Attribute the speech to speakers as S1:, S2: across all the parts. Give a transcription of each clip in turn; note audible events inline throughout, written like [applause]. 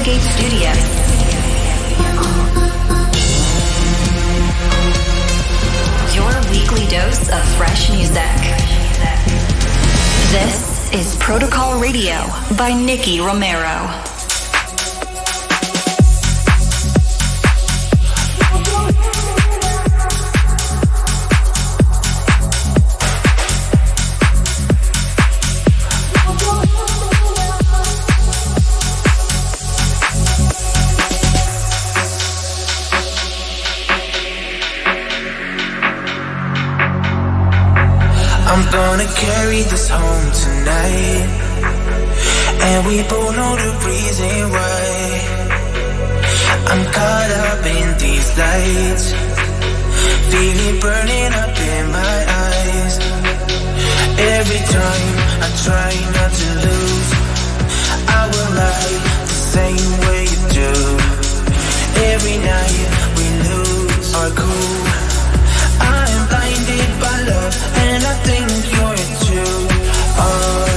S1: Instigate Studios. Your weekly dose of fresh music. This is Protocol Radio by Nicky Romero.
S2: Gonna carry this home tonight. And we both know the reason why. I'm caught up in these lights. Feeling burning up in my eyes. Every time I try not to lose, I will lie the same way you do. Every night we lose our cool. By love, and I think you're too. Are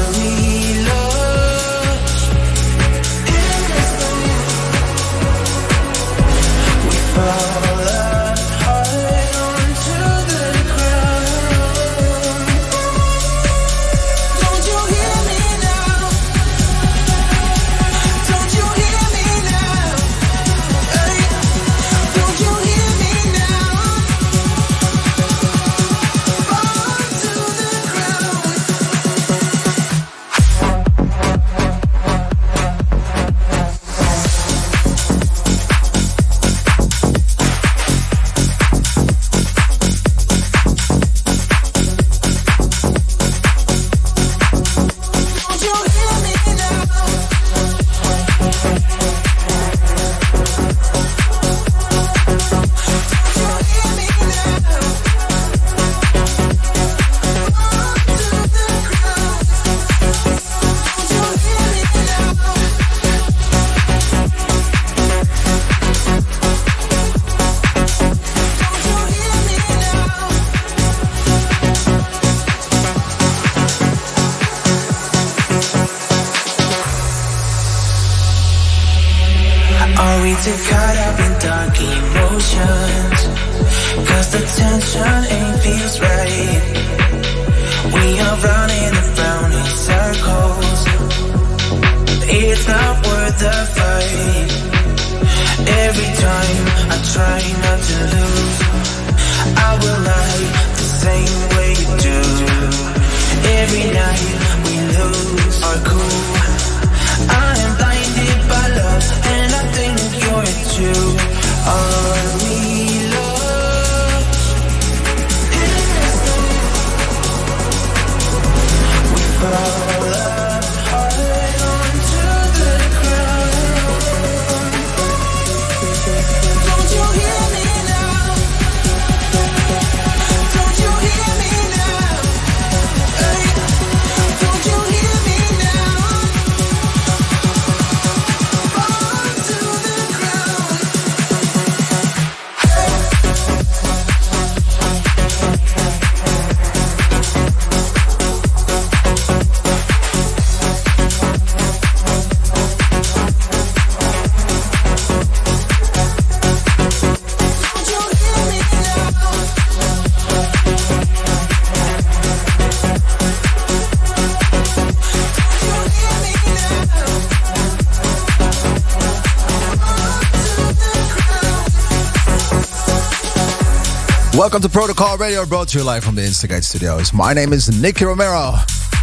S3: Welcome to Protocol Radio, brought to you live from the Instigate Studios. My name is Nicky Romero.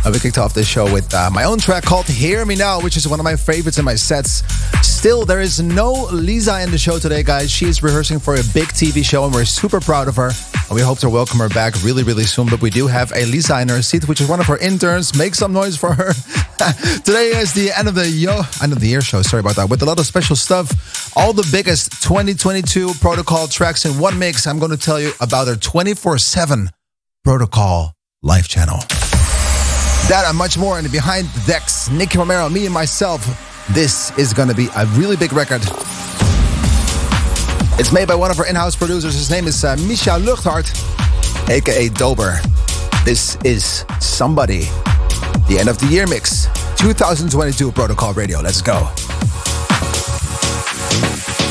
S3: Uh, we kicked off this show with uh, my own track called Hear Me Now, which is one of my favorites in my sets. Still, there is no Lisa in the show today, guys. She is rehearsing for a big TV show, and we're super proud of her. And we hope to welcome her back really, really soon. But we do have a Lisa in her seat, which is one of her interns. Make some noise for her. [laughs] today is the end of the yo end of the year show. Sorry about that. With a lot of special stuff, all the biggest 2022 protocol tracks in one mix. I'm going to tell you about their 24/7 protocol live channel. That and much more in the behind the decks. Nicky Romero, me and myself. This is going to be a really big record. It's made by one of our in-house producers. His name is uh, Misha Luchthart, aka Dober. This is Somebody. The end of the year mix. 2022 Protocol Radio. Let's go. Bye.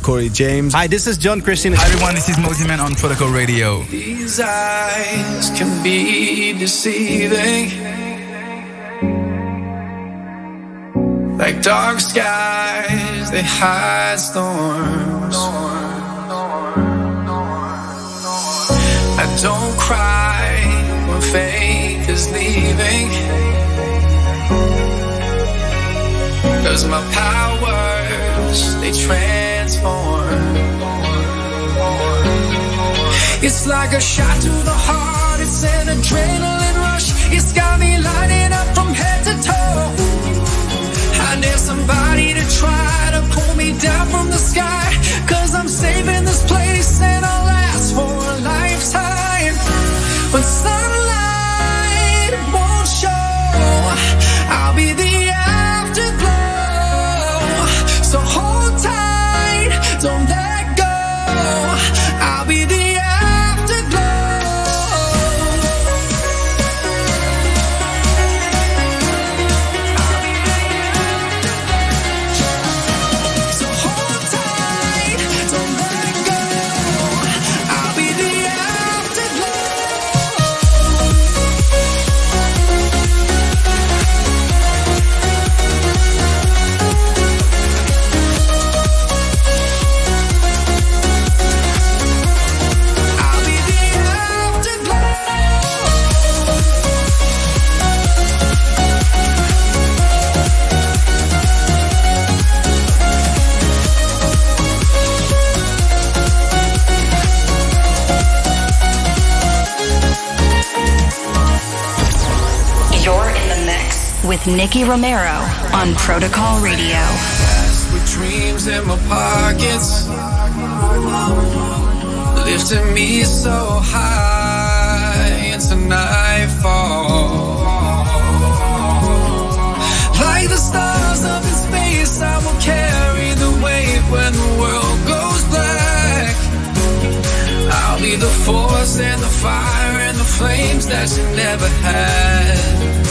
S4: Corey James.
S5: Hi, this is John Christian.
S6: Hi, everyone. This is Mosimann on Protocol Radio.
S7: These eyes can be deceiving. Like dark skies, they hide storms. I don't cry when faith is leaving. Cause my powers, they transform. It's like a shot to the heart, it's an adrenaline rush. It's got me lighting up from head to toe. I need somebody to try to pull me down from the sky. Cause I'm saving this place and I'll last for a lifetime. When sunlight won't show, I'll be the
S1: Nicky Romero on Protocol Radio.
S7: With dreams in my pockets, lifting me so high into nightfall. Like the stars up in space, I will carry the when the world goes black. I'll be the force and the fire and the flames that you never had.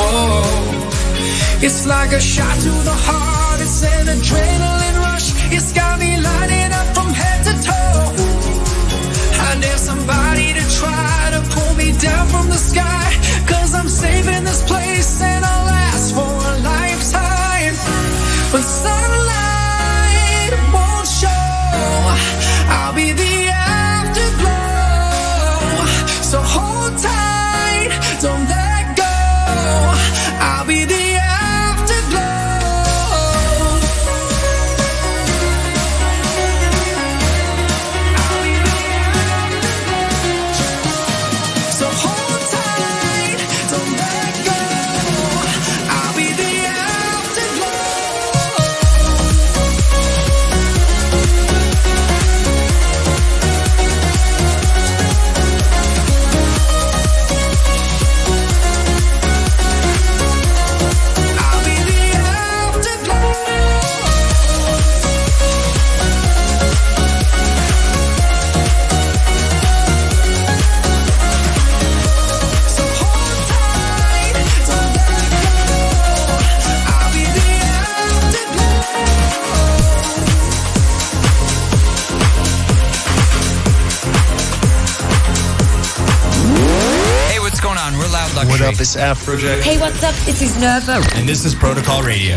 S7: Oh, it's like a shot to the heart. It's an adrenaline rush. It's got me lighting up from head to toe. I need somebody to try to pull me down from the sky. Cause I'm saving this place and I'll last for a lifetime. But sunlight won't show. I'll be the afterglow. So hold tight,
S8: Loud Luxury.
S5: What up? It's Afrojack.
S9: Hey, what's up? This is Nervo.
S5: And this is Protocol Radio.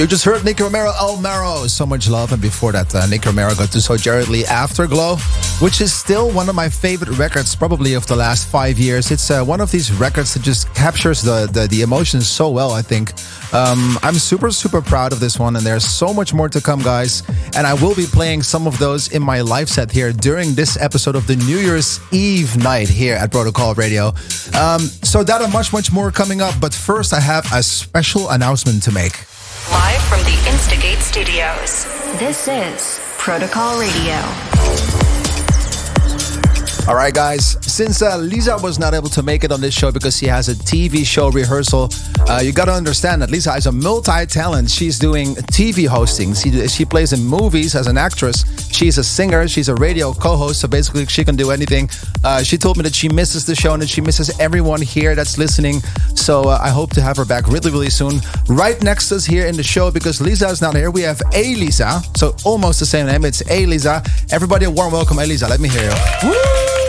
S10: You
S3: just heard Nick Romero, El Maro, So Much Love. And before that, uh, Nicky Romero got to So Jared Lee Afterglow, which is still one of my favorite records, probably of the last five years. It's uh, one of these records that just captures the, the, the emotions so well, I think. Um, I'm super, super proud of this one, and there's so much more to come, guys. And I will be playing some of those in my live set here during this episode of the New Year's Eve night here at Protocol Radio. Um, so that and much, much more coming up. But first, I have a special announcement to make.
S1: Live from the Instigate studios. This is Protocol Radio.
S3: All right, guys. Since uh, Lisa was not able to make it on this show because she has a TV show rehearsal, uh, you got to understand that Lisa is a multi-talent. She's doing TV hosting. She she plays in movies as an actress. She's a singer. She's a radio co-host. So basically, she can do anything. Uh, she told me that she misses the show and that she misses everyone here that's listening. So uh, I hope to have her back really, really soon. Right next to us here in the show because Lisa is not here. We have Elisa. So almost the same name. It's Elisa. Everybody, a warm welcome, Elisa. Let me hear you. Woo!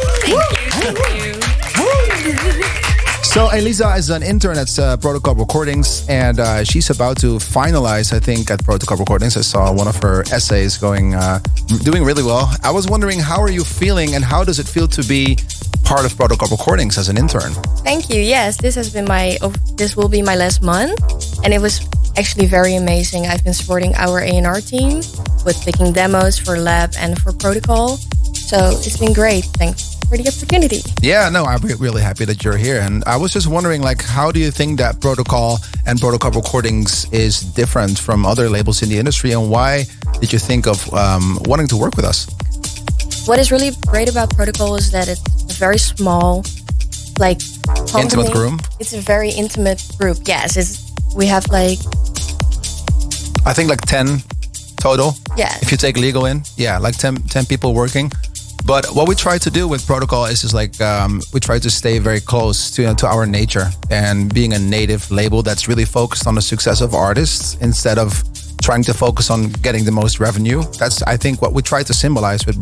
S3: So Elisa is an intern at uh, Protocol Recordings, and uh, she's about to finalize, I think, at Protocol Recordings. I saw one of her essays going, uh, doing really well. I was wondering, how are you feeling, and how does it feel to be part of Protocol Recordings as an intern?
S9: Thank you. Yes, this has been my, oh, this will be my last month, and it was actually very amazing. I've been supporting our A&R team with picking demos for Lab and for Protocol, so it's been great. Thanks for the opportunity.
S3: Yeah, no, I'm really happy that you're here. And I was just wondering, like, how do you think that Protocol and Protocol Recordings is different from other labels in the industry, and why did you think of um, wanting to work with us?
S9: What is really great about Protocol is that it's a very small, like company.
S3: intimate group.
S9: It's a very intimate group. Yes, it's we have like
S3: I think like ten total.
S9: Yeah.
S3: If you take legal in, yeah, like 10, 10 people working. But what we try to do with protocol is just like um, we try to stay very close to you know, to our nature and being a native label that's really focused on the success of artists instead of trying to focus on getting the most revenue. That's I think what we try to symbolize with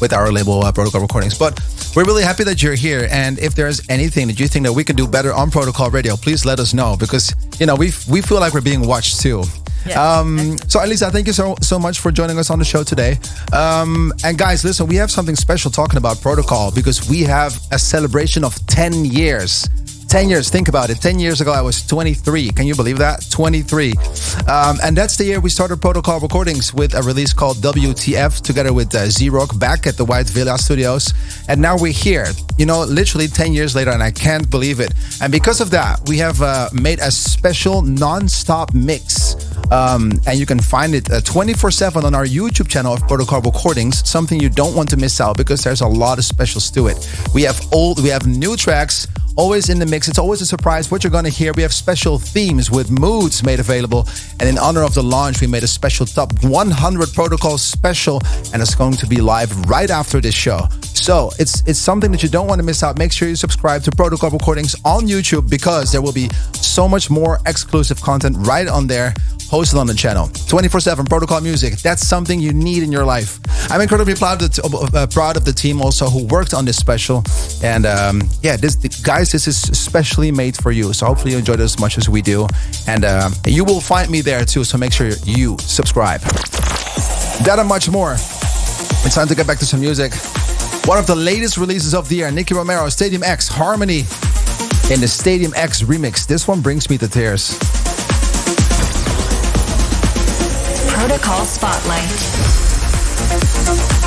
S3: with our label uh, Protocol Recordings. But we're really happy that you're here. And if there's anything that you think that we can do better on Protocol Radio, please let us know because you know we we feel like we're being watched too. Um, so, Elisa, thank you so so much for joining us on the show today. Um, and guys, listen, we have something special talking about protocol because we have a celebration of 10 years. 10 years, think about it. 10 years ago, I was 23. Can you believe that? 23. Um, and that's the year we started Protocol Recordings with a release called WTF together with uh, Z Rock back at the White Villa Studios. And now we're here, you know, literally 10 years later, and I can't believe it. And because of that, we have uh, made a special non stop mix. Um, and you can find it 24 uh, 7 on our YouTube channel of Protocol Recordings, something you don't want to miss out because there's a lot of specials to it. We have old, we have new tracks always in the mix. It's always a surprise what you're going to hear. We have special themes with moods made available. And in honor of the launch, we made a special top 100 protocol special, and it's going to be live right after this show. So it's it's something that you don't want to miss out. Make sure you subscribe to Protocol Recordings on YouTube because there will be so much more exclusive content right on there hosted on the channel. 24-7 Protocol Music. That's something you need in your life. I'm incredibly proud of the, uh, proud of the team also who worked on this special. And um, yeah, this guys, this is specially made for you. So hopefully you enjoyed it as much as we do. And uh, you will find me there too. So make sure you subscribe. That and much more. It's time to get back to some music. One of the latest releases of the year, Nicky Romero, Stadium X, Harmony in the Stadium X remix. This one brings me to tears.
S1: Protocol Spotlight.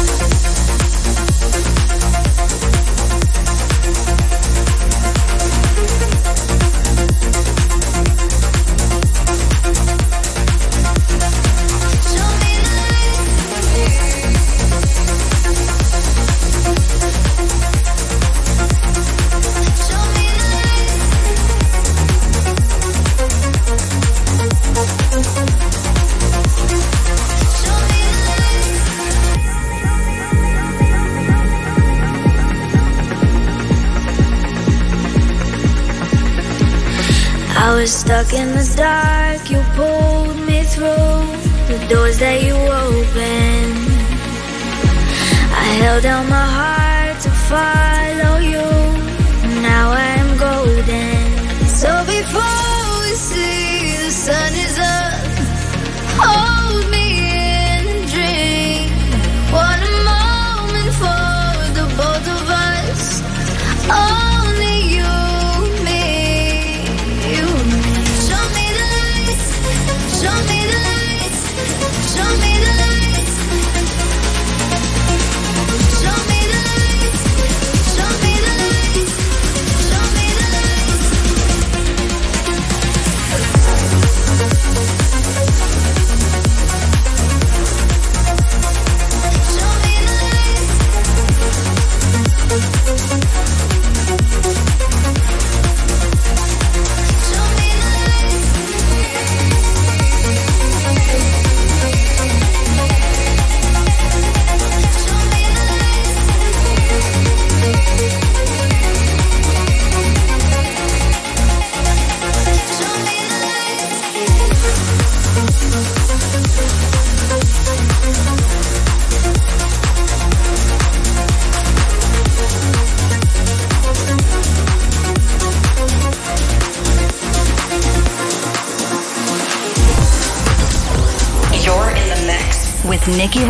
S10: Stuck in the dark, you pulled me through the doors that you opened. I held out my heart to follow you. Now I am golden. So before we see the sun is up,
S1: with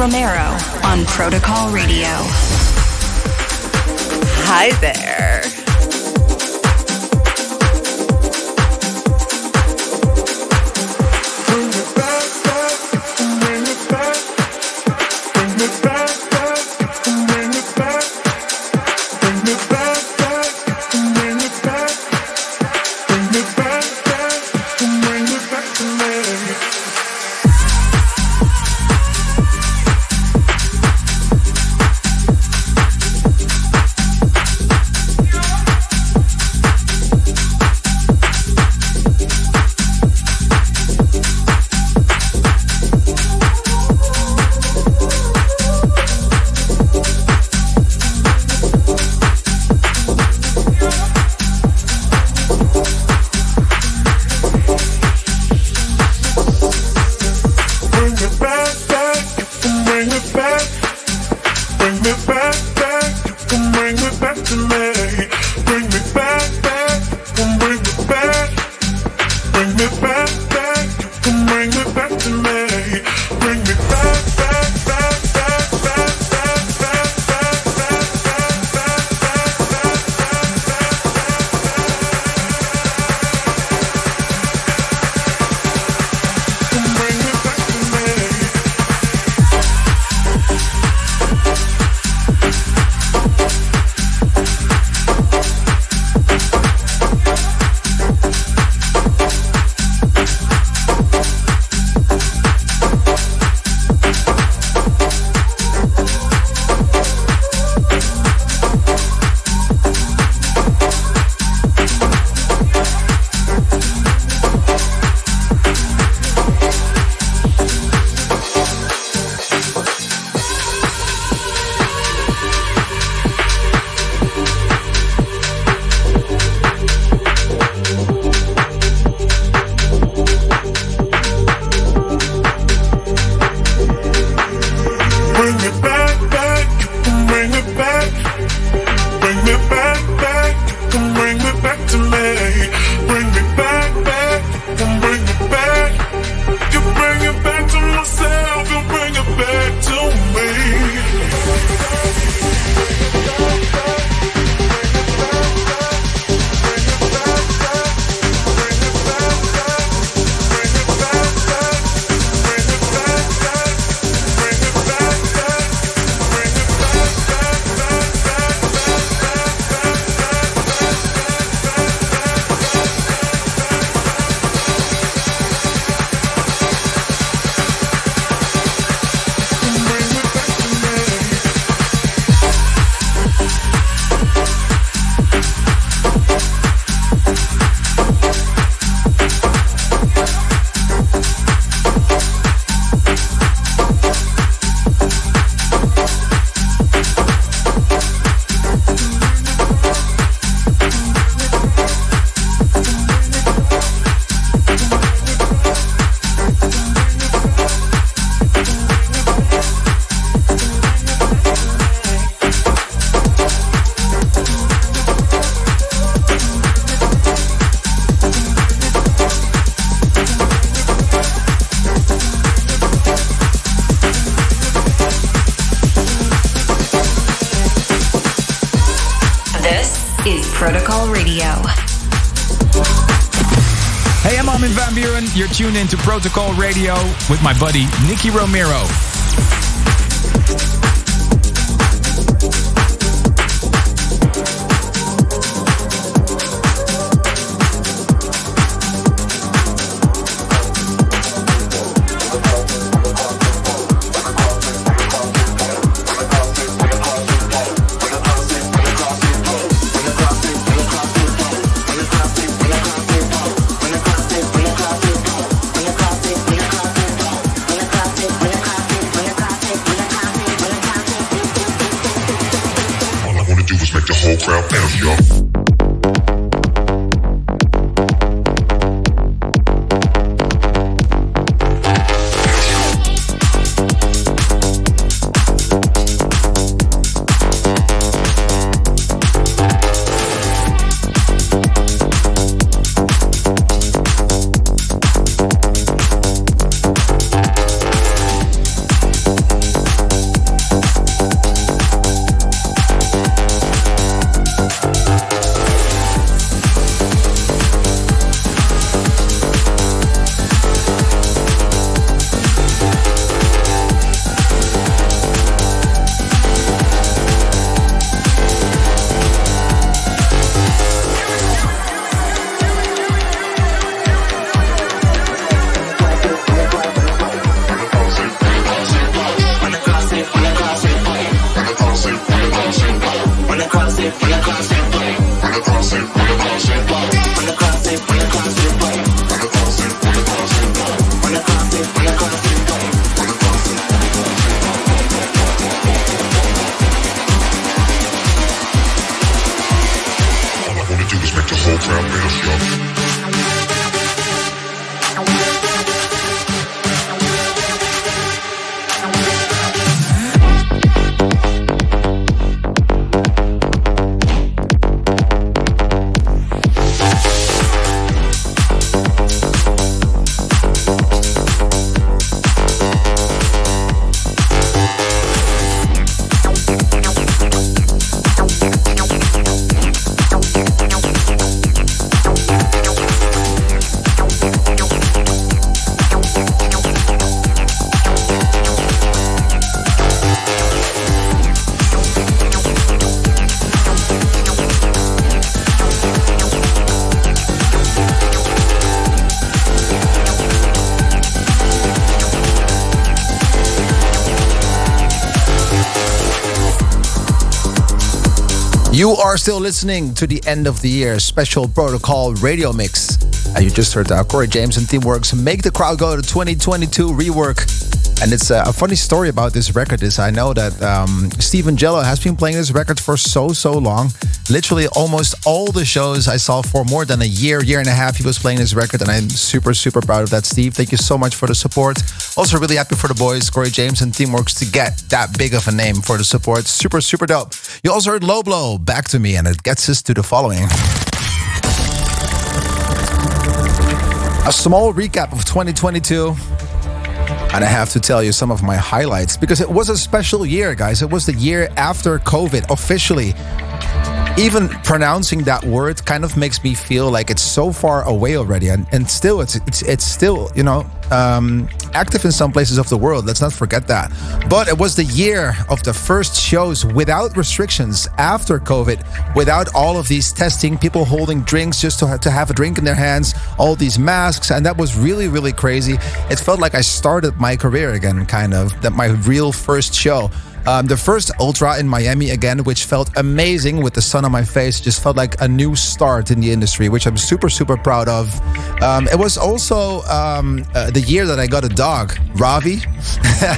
S1: Romero on Protocol Radio.
S11: Hi there.
S5: Into Protocol Radio with my buddy Nicky Romero.
S3: You are still listening to the end of the year special protocol radio mix. And you just heard uh, Corey James and Teamworks make the crowd go to 2022 rework. And it's a funny story about this record is I know that um, Steve Angello has been playing this record for so, so long. Literally almost all the shows I saw for more than a year, year and a half, he was playing this record. And I'm super, super proud of that, Steve. Thank you so much for the support. Also really happy for the boys, Corey James and Teamworks to get that big of a name for the support. Super, super dope. You also heard Low Blow, Back to Me, and it gets us to the following. A small recap of 2022 and I have to tell you some of my highlights because it was a special year, guys. It was the year after COVID officially. Even pronouncing that word kind of makes me feel like it's so far away already, and, and still, it's it's it's still you know um, active in some places of the world. Let's not forget that. But it was the year of the first shows without restrictions after COVID, without all of these testing, people holding drinks just to to have a drink in their hands, all these masks, and that was really really crazy. It felt like I started my career again, kind of that my real first show. Um, the first Ultra in Miami again, which felt amazing with the sun on my face, just felt like a new start in the industry, which I'm super, super proud of. Um, it was also um, uh, the year that I got a dog, Ravi. [laughs]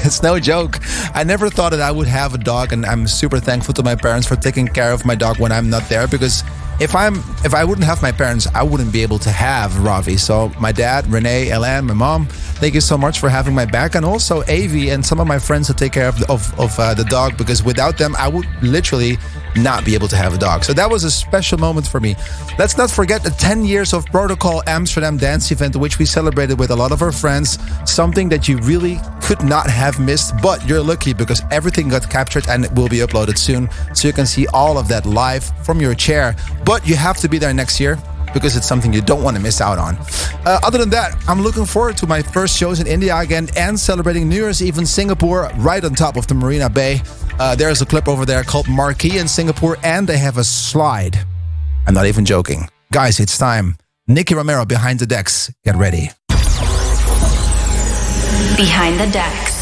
S3: it's no joke. I never thought that I would have a dog, and I'm super thankful to my parents for taking care of my dog when I'm not there because if I'm if I wouldn't have my parents, I wouldn't be able to have Ravi. So my dad, Renee, Elan, my mom, thank you so much for having my back, and also Avi and some of my friends that take care of of, of uh, the dog because without them, I would literally not be able to have a dog. So that was a special moment for me. Let's not forget the 10 years of Protocol Amsterdam dance event, which we celebrated with a lot of our friends. Something that you really could not have missed, but you're lucky because everything got captured and it will be uploaded soon. So you can see all of that live from your chair. But you have to be there next year because it's something you don't want to miss out on. Uh, other than that, I'm looking forward to my first shows in India again and celebrating New Year's Eve in Singapore right on top of the Marina Bay. Uh, there's a clip over there called Marquee in Singapore, and they have a slide. I'm not even joking. Guys, it's time. Nicky Romero behind the decks. Get ready.
S1: Behind the decks.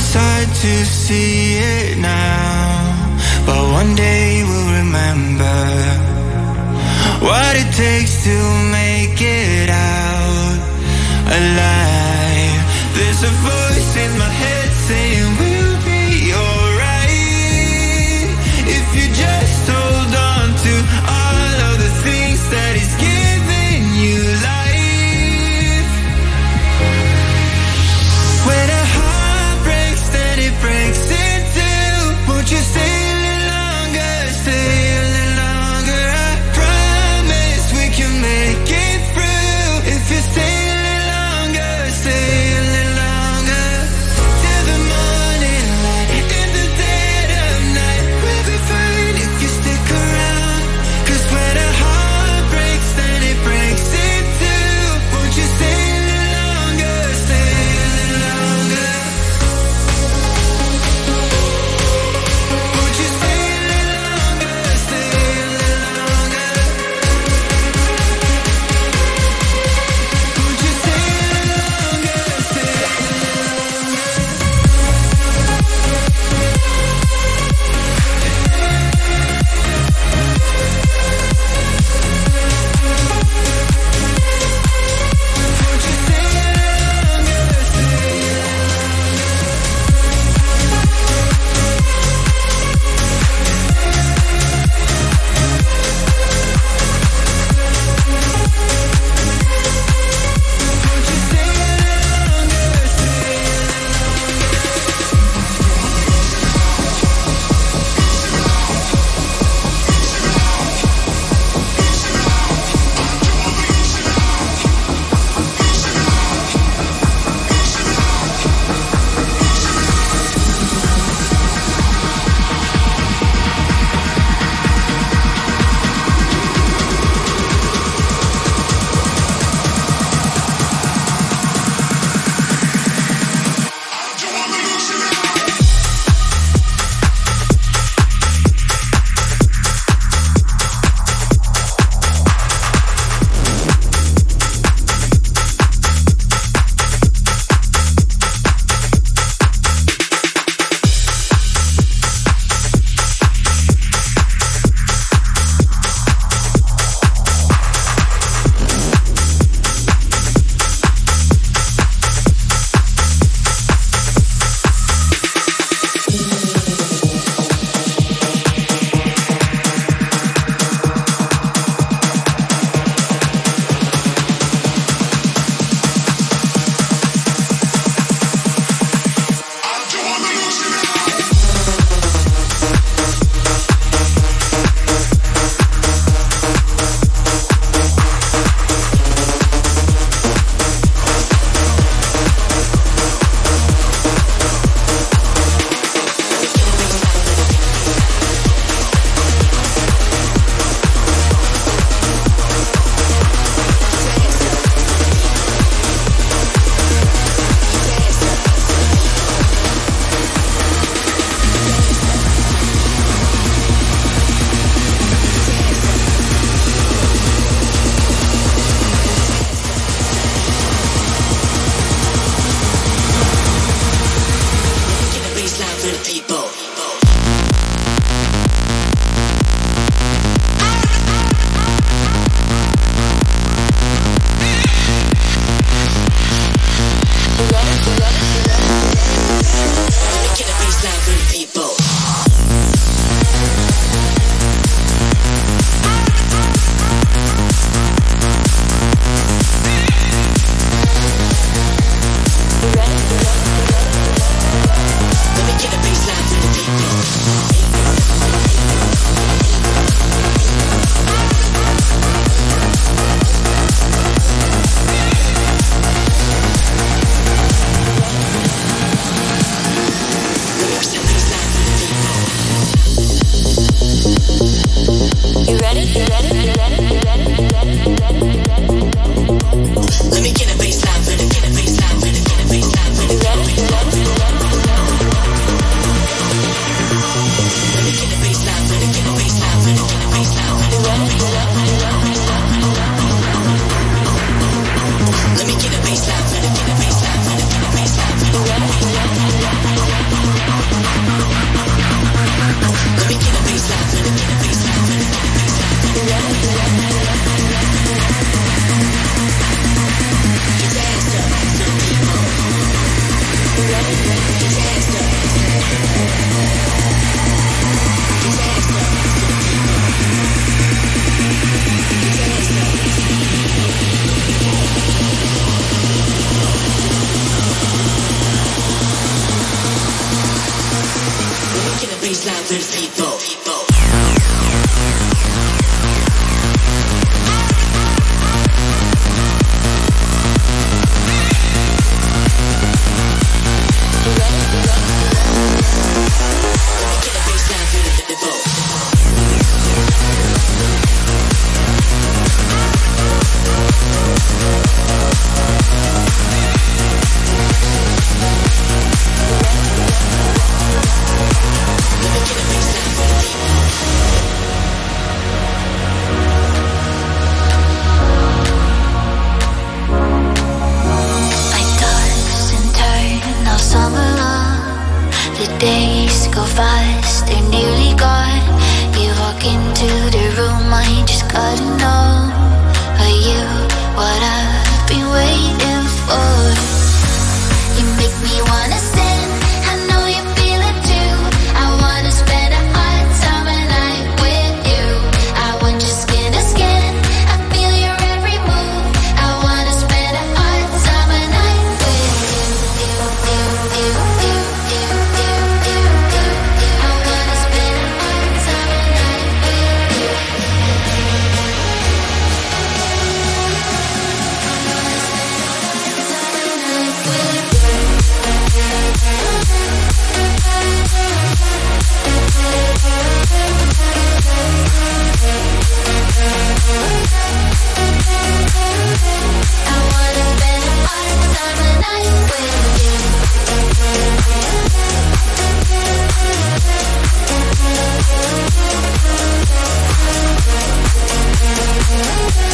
S2: It's hard to see it now, but one day we'll remember what it takes to make it out alive. There's a voice in my head saying we'll be alright if you just The days go fast, they're nearly gone. You walk into the room, I just gotta know. Are you what I've been
S12: waiting? Yeah.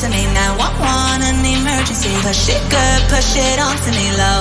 S12: to me now. I want an emergency. Push it good, push it on to me low.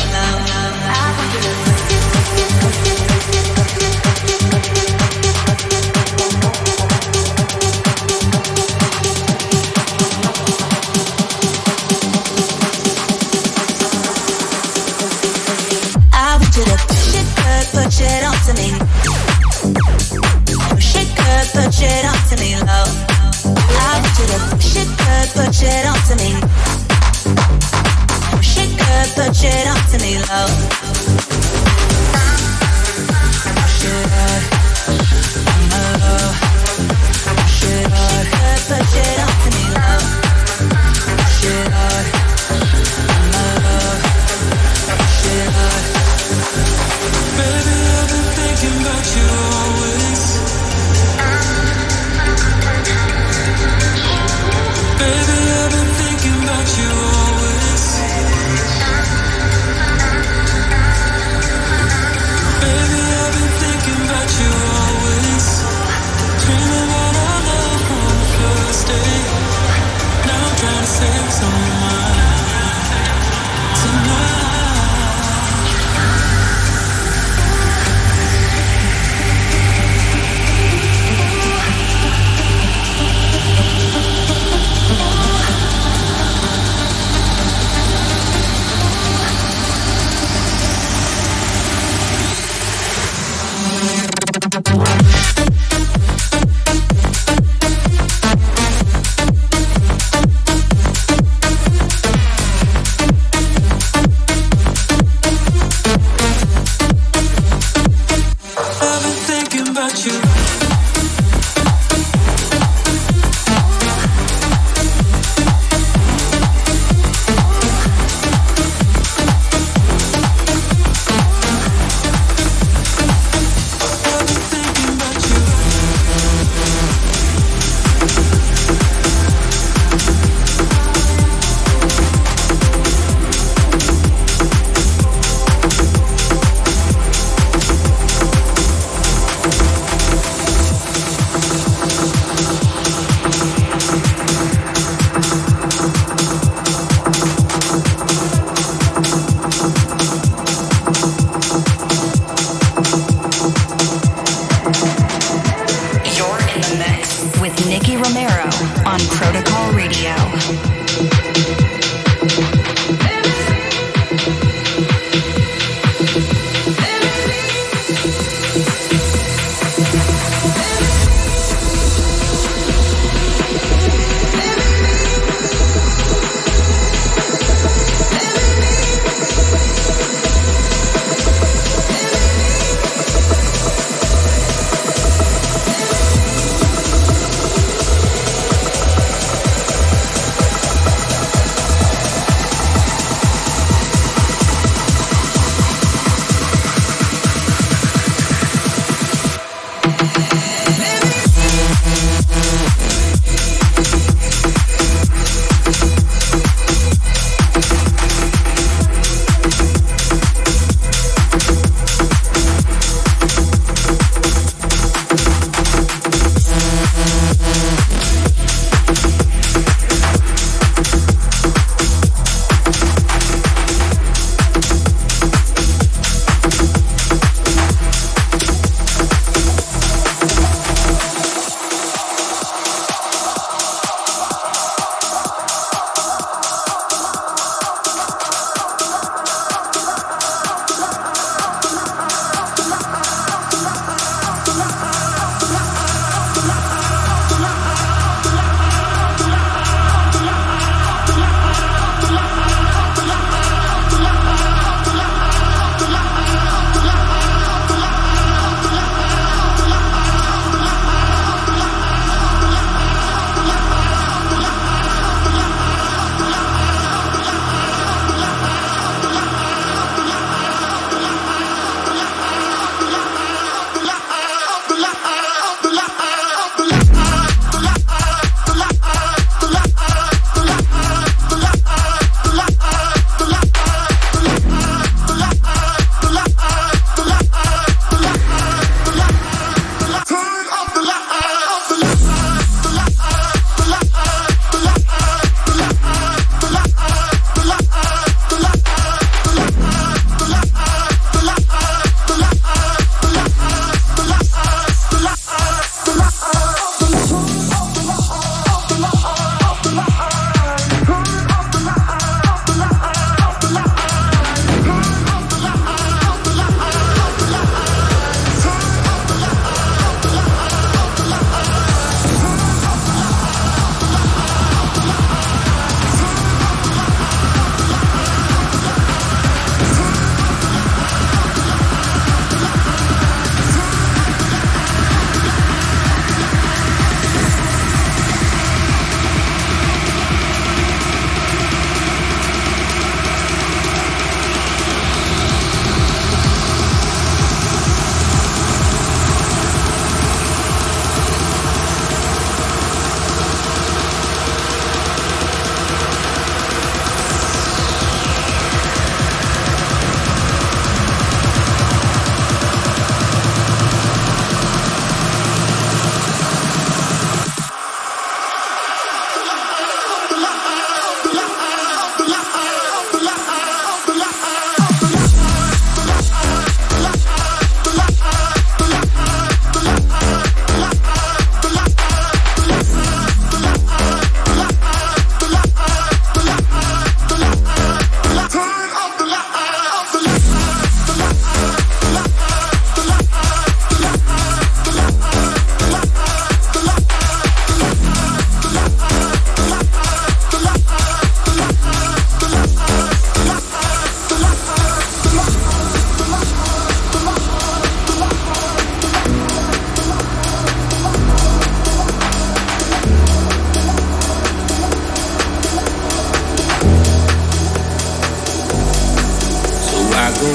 S12: go,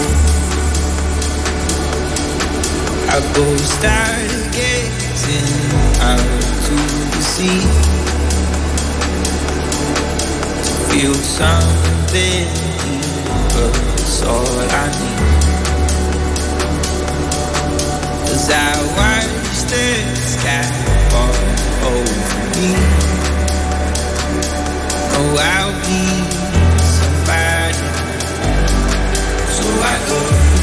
S12: I
S2: go stargazing out to the sea. To feel something, but it's all I need. As I watch the sky fall over me, oh, I'll be.
S7: like
S3: a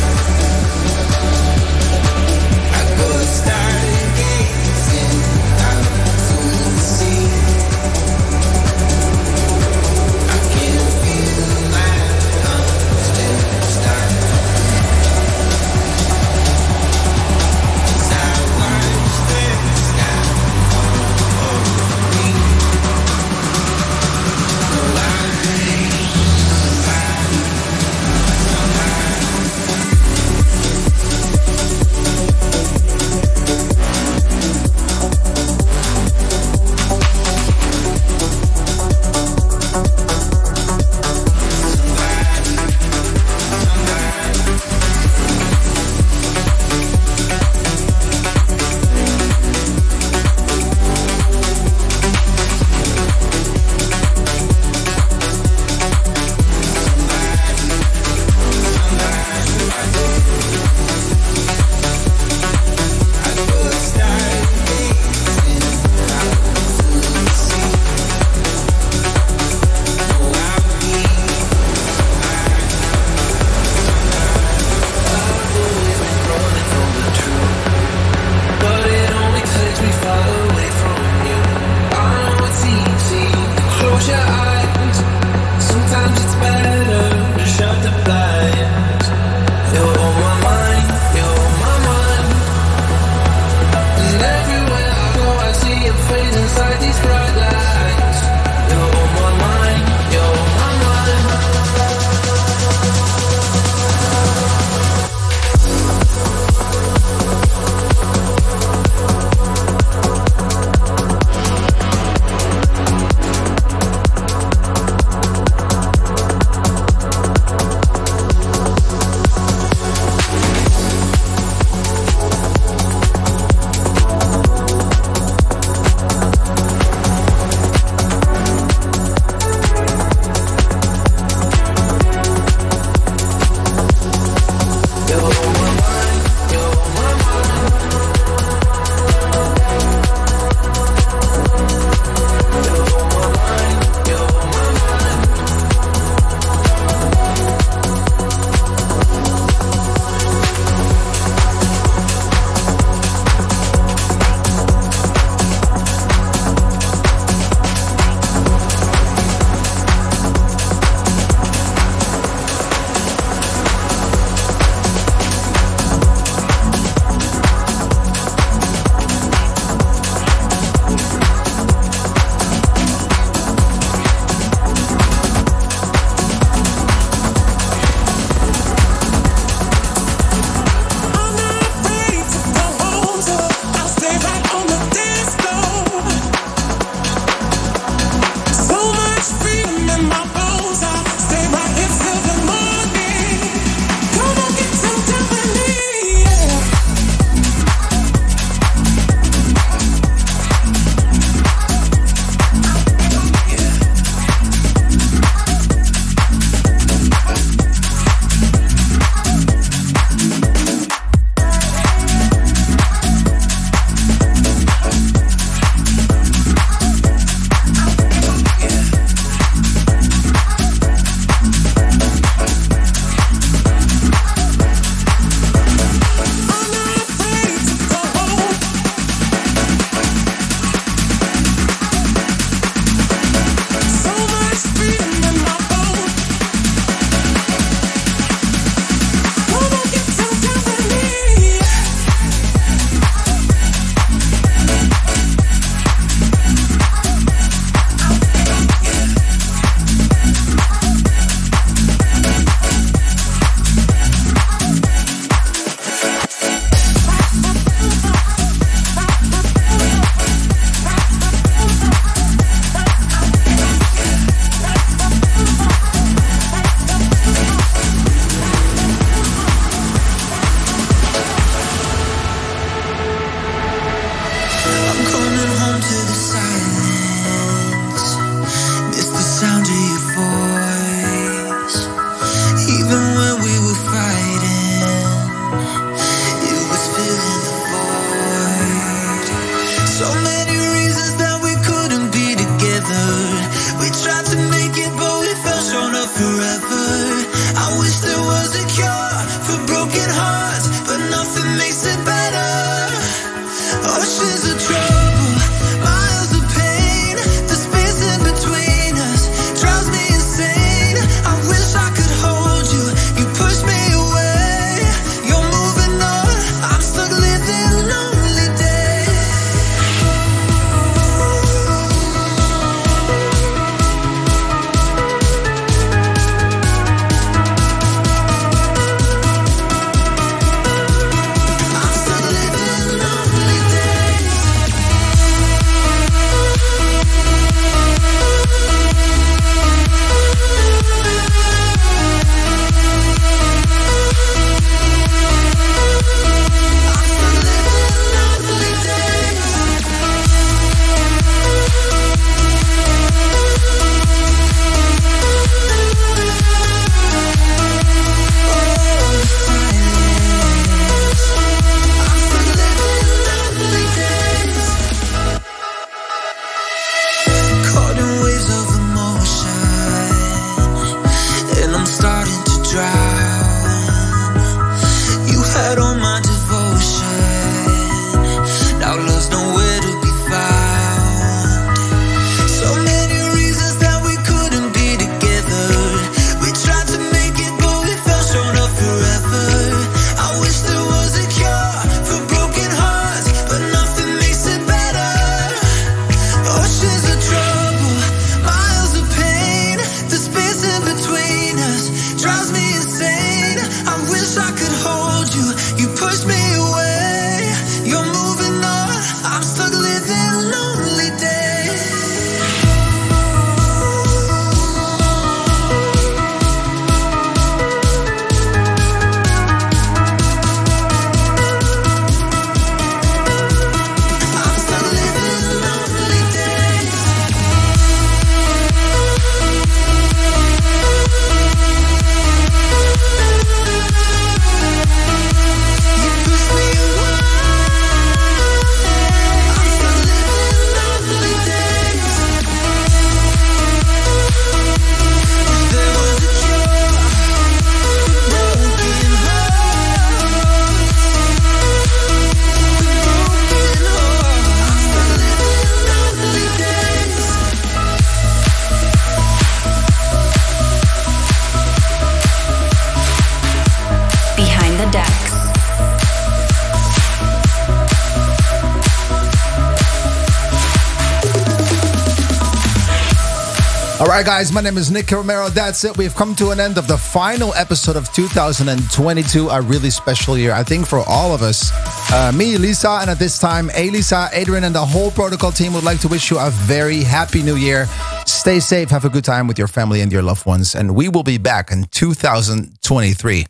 S3: right, guys, my name is Nick Romero. That's it. We've come to an end of the final episode of 2022, a really special year, I think, for all of us. Uh, me, Lisa, and at this time, Elisa, Adrian, and the whole protocol team would like to wish you a very happy new year. Stay safe, have a good time with your family and your loved ones, and we will be back in 2023.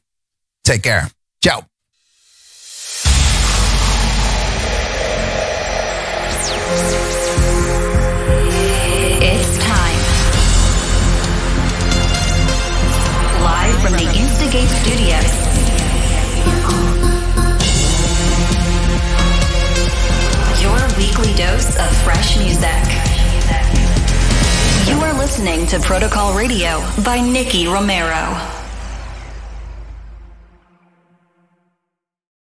S3: Take care. Ciao.
S1: Live from the Instigate Studios. Your weekly dose of fresh music. You are listening to Protocol Radio by Nicky Romero.